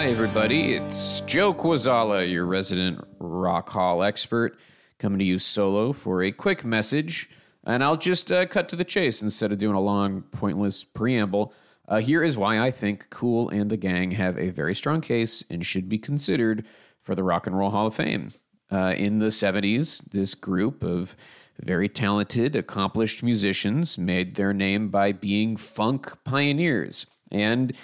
Hi, everybody. It's Joe Kwaczala, your resident Rock Hall expert, coming to you solo for a quick message. And I'll just uh, cut to the chase instead of doing a long, pointless preamble. Uh, here is why I think Kool and the gang have a very strong case and should be considered for the Rock and Roll Hall of Fame. Uh, in the 70s, this group of very talented, accomplished musicians made their name by being funk pioneers. And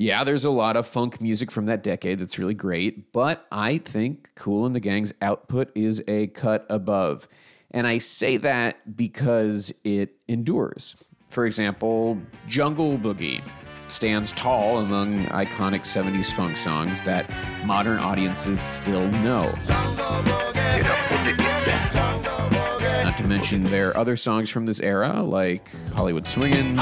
yeah, there's a lot of funk music from that decade that's really great, but I think Kool and the Gang's output is a cut above. And I say that because it endures. For example, Jungle Boogie stands tall among iconic 70s funk songs that modern audiences still know. Not to mention their other songs from this era, like Hollywood Swingin'.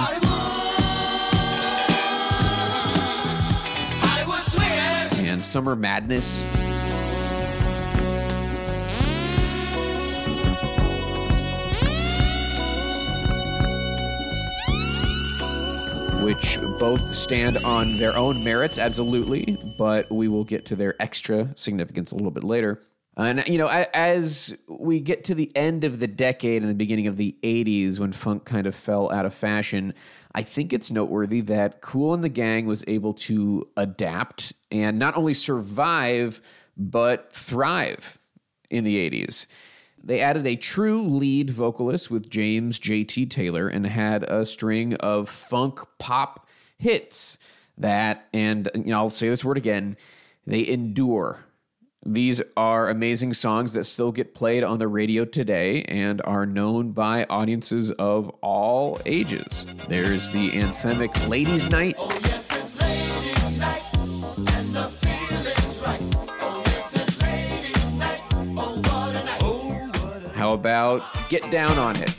Summer Madness. Which both stand on their own merits, absolutely, but we will get to their extra significance a little bit later. And, you know, as we get to the end of the decade and the beginning of the 80s, when funk kind of fell out of fashion, I think it's noteworthy that Kool and the Gang was able to adapt and not only survive, but thrive in the 80s. They added a true lead vocalist with James J.T. Taylor and had a string of funk pop hits that, and you know, I'll say this word again, they endure. These are amazing songs that still get played on the radio today and are known by audiences of all ages. There's the anthemic Ladies' Night. Oh, How about Get Down on It?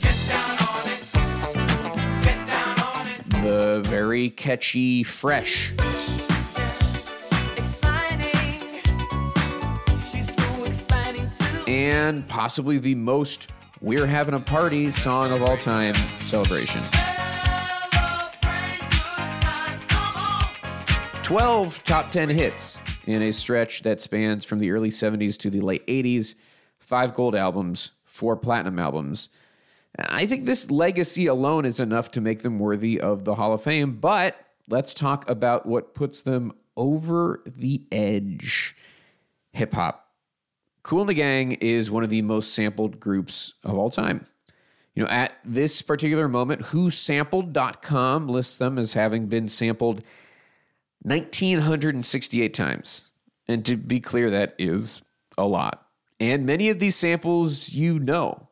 The very catchy Fresh. And possibly the most We're Having a Party song of all time, Celebration. 12 top 10 hits in a stretch that spans from the early 70s to the late 80s, five gold albums, four platinum albums. I think this legacy alone is enough to make them worthy of the Hall of Fame, but let's talk about what puts them over the edge hip hop. Kool and the Gang is one of the most sampled groups of all time. You know, at this particular moment, whosampled.com lists them as having been sampled 1968 times. And to be clear, that is a lot. And many of these samples you know.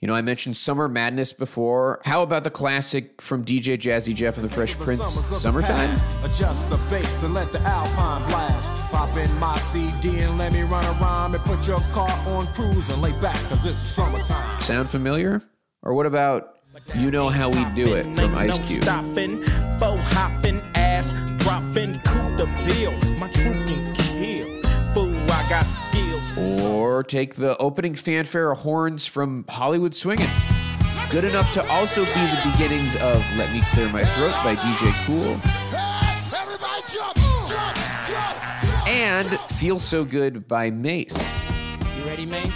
You know, I mentioned Summer Madness before. How about the classic from DJ Jazzy Jeff and the Fresh Prince, Summertime? Adjust the bass and let the Alpine blast. Pop in my CD and let me run around and put your car on cruise and lay back, cause it's summertime. Sound familiar? Or what about You Know How We Do It from Ice Cube? Stopping, faux hopping, ass dropping, coup de ville. My troop can kill. Fool, I got skills. Or take the opening fanfare of horns from Hollywood Swingin'. Good enough to also be the beginnings of Let Me Clear My Throat by DJ Kool. And Feel So Good by Mase. You ready, Mase?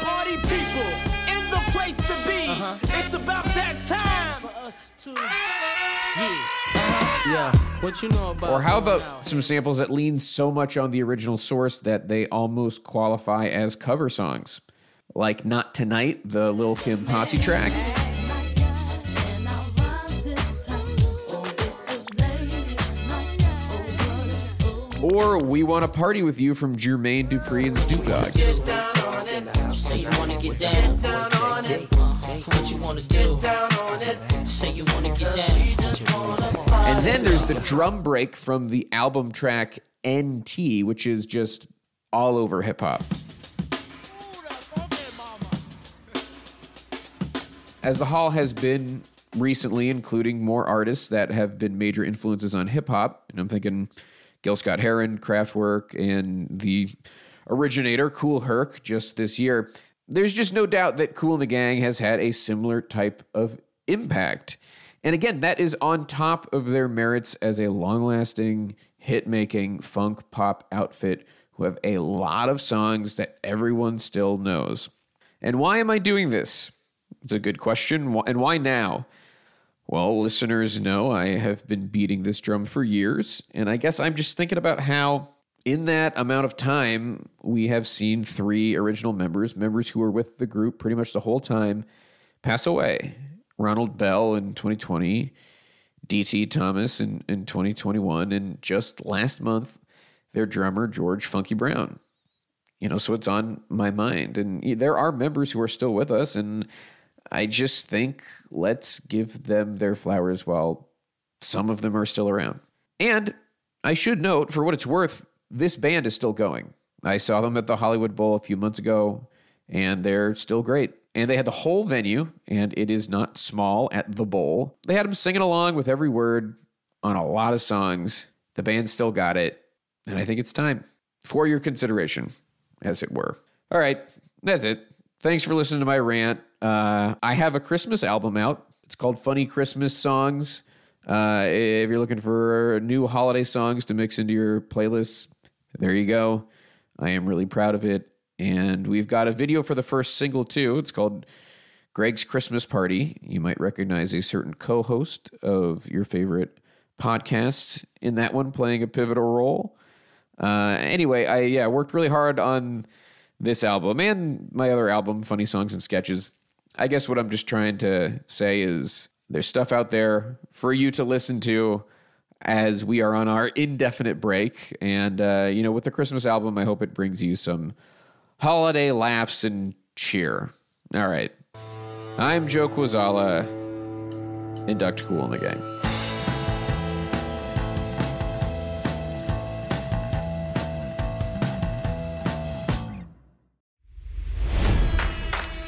Party people in the place to be. It's about that time for us to. Yeah. Uh-huh. Yeah. What you know about? Or how about some samples that lean so much on the original source that they almost qualify as cover songs? Like Not Tonight, the Lil Kim Posse track. Or We Want to Party with You from Jermaine Dupri and Snoop Dogg. Say you wanna get down, down on it. What you wanna do? Down on it. Say you wanna get down. And then there's the drum break from the album track NT, which is just all over hip hop. As the Hall has been recently, including more artists that have been major influences on hip hop, and I'm thinking Gil Scott Heron, Kraftwerk, and the originator, Kool Herc, just this year. There's just no doubt that Kool and the Gang has had a similar type of impact. And again, that is on top of their merits as a long lasting hit making funk pop outfit who have a lot of songs that everyone still knows. And why am I doing this? It's a good question. And why now? Well, listeners know I have been beating this drum for years, and I guess I'm just thinking about how, in that amount of time, we have seen three original members, members who were with the group pretty much the whole time, pass away. Ronald Bell in 2020, DT Thomas in, in 2021, and just last month, their drummer, George Funky Brown. You know, so it's on my mind. And there are members who are still with us, and I just think let's give them their flowers while some of them are still around. And I should note, for what it's worth, this band is still going. I saw them at the Hollywood Bowl a few months ago, and they're still great. And they had the whole venue, and it is not small at the bowl. They had them singing along with every word on a lot of songs. The band still got it, and I think it's time for your consideration, as it were. All right, that's it. Thanks for listening to my rant. Uh, I have a Christmas album out. It's called Funny Christmas Songs. Uh, if you're looking for new holiday songs to mix into your playlists, there you go. I am really proud of it. And we've got a video for the first single, too. It's called Greg's Christmas Party. You might recognize a certain co host of your favorite podcast in that one playing a pivotal role. Uh, anyway, I yeah worked really hard on this album and my other album, Funny Songs and Sketches. I guess what I'm just trying to say is there's stuff out there for you to listen to as we are on our indefinite break. And, uh, you know, with the Christmas album, I hope it brings you some holiday laughs and cheer. All right. I'm Joe Kwaczala, induct Kool in the gang.